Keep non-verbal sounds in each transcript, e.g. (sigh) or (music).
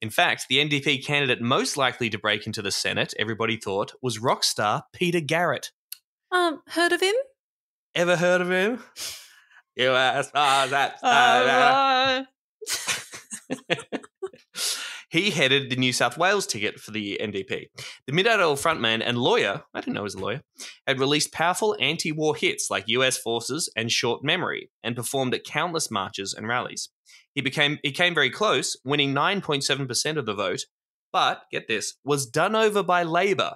In fact, the NDP candidate most likely to break into the Senate, everybody thought, was rock star Peter Garrett. Um, heard of him? Ever heard of him? (laughs) You US stars that Uh, he headed the New South Wales ticket for the NDP. The Midnight Oil frontman and lawyer, I didn't know he was a lawyer, had released powerful anti war hits like US Forces and Short Memory and performed at countless marches and rallies. He became he came very close, winning 9.7% of the vote, but get this, was done over by Labor,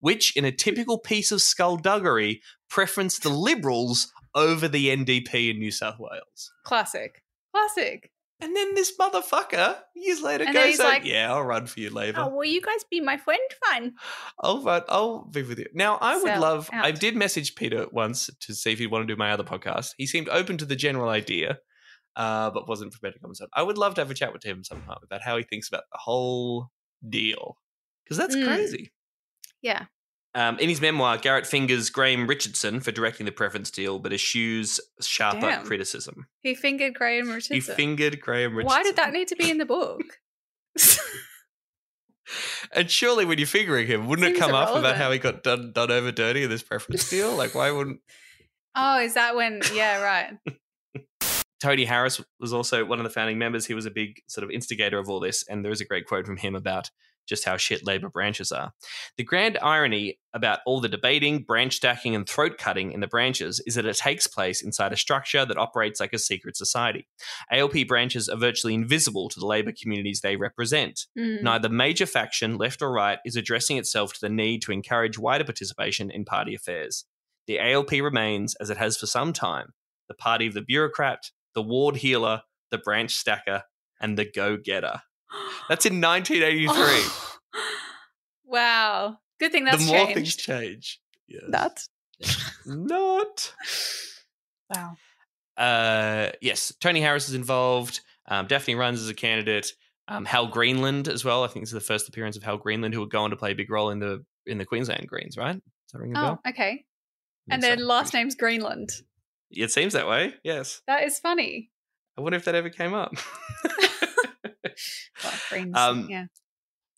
which in a typical piece of skullduggery preferenced the Liberals over the NDP in New South Wales. classic. Classic. And then this motherfucker years later And goes like, "Yeah, I'll run for you, Labour. Oh, will you guys be my friend? Fine. I'll vote. I'll be with you." Now, I would Sell love. I did message Peter once to see if he'd want to do my other podcast. He seemed open to the general idea, uh, but wasn't prepared to come on. I would love to have a chat with him sometime about how he thinks about the whole deal because that's Mm. crazy. Yeah. Um, in his memoir, Garrett fingers Graham Richardson for directing the preference deal, but eschews sharper Damn. criticism. He fingered Graham Richardson. He fingered Graham Richardson. Why did that need to be in the book? (laughs) And surely, when you're fingering him, wouldn't it Seems come up about how he got done done over dirty in this preference deal? Like, why wouldn't oh, is that when? Yeah, right. (laughs) Tony Harris was also one of the founding members? He was a big sort of instigator of all this, and there is a great quote from him about just how shit Labor branches are. The grand irony about all the debating, branch stacking, and throat cutting in the branches is that it takes place inside a structure that operates like a secret society. ALP branches are virtually invisible to the Labor communities they represent. Mm. Neither major faction, left or right, is addressing itself to the need to encourage wider participation in party affairs. The ALP remains, as it has for some time, the party of the bureaucrat, the ward heeler, the branch stacker, and the go getter. That's in 1983. (laughs) wow. Good thing that's the more changed. things change. Yes. That's Not. wow. Uh, yes, Tony Harris is involved. Um, Daphne runs as a candidate. Um, Hal Greenland as well. I think this is the first appearance of Hal Greenland, who would go on to play a big role in the in the Queensland Greens, right? Does that ring a Oh, bell? okay. And so. last name's Greenland. It seems that way. Yes. That is funny. I wonder if that ever came up. (laughs) Greens, Um, yeah.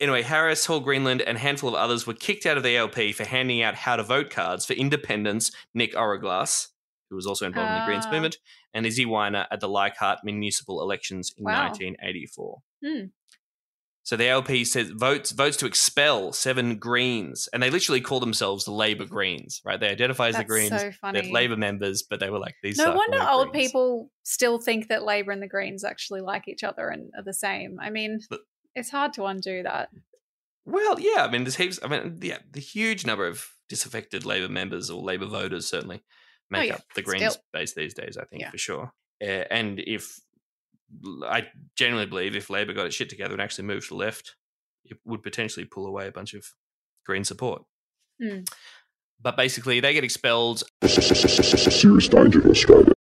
anyway, Harris, Hall Greenland, and a handful of others were kicked out of the ALP for handing out how to vote cards for independents Nick Origlass, who was also involved in the Greens Ah. movement, and Issy Wyner at the Leichhardt municipal elections in Wow. 1984. Hmm. So the LP says votes votes to expel seven Greens, and they literally call themselves the Labour Greens, right? They identify as the That's Greens. so funny. They're Labour members, but they were like these. no wonder old Greens. people still think that Labour and the Greens actually like each other and are the same. I mean, But- it's hard to undo that. Well, yeah, I mean, there's heaps. I mean, yeah, the huge number of disaffected Labor members or Labor voters certainly make Oh, yeah, up the still. Greens base these days. I think Yeah. for sure. Uh, and if I genuinely believe if Labor got its shit together and actually moved to the left, it would potentially pull away a bunch of Green support. Hmm. But basically, they get expelled Serious danger to Australia.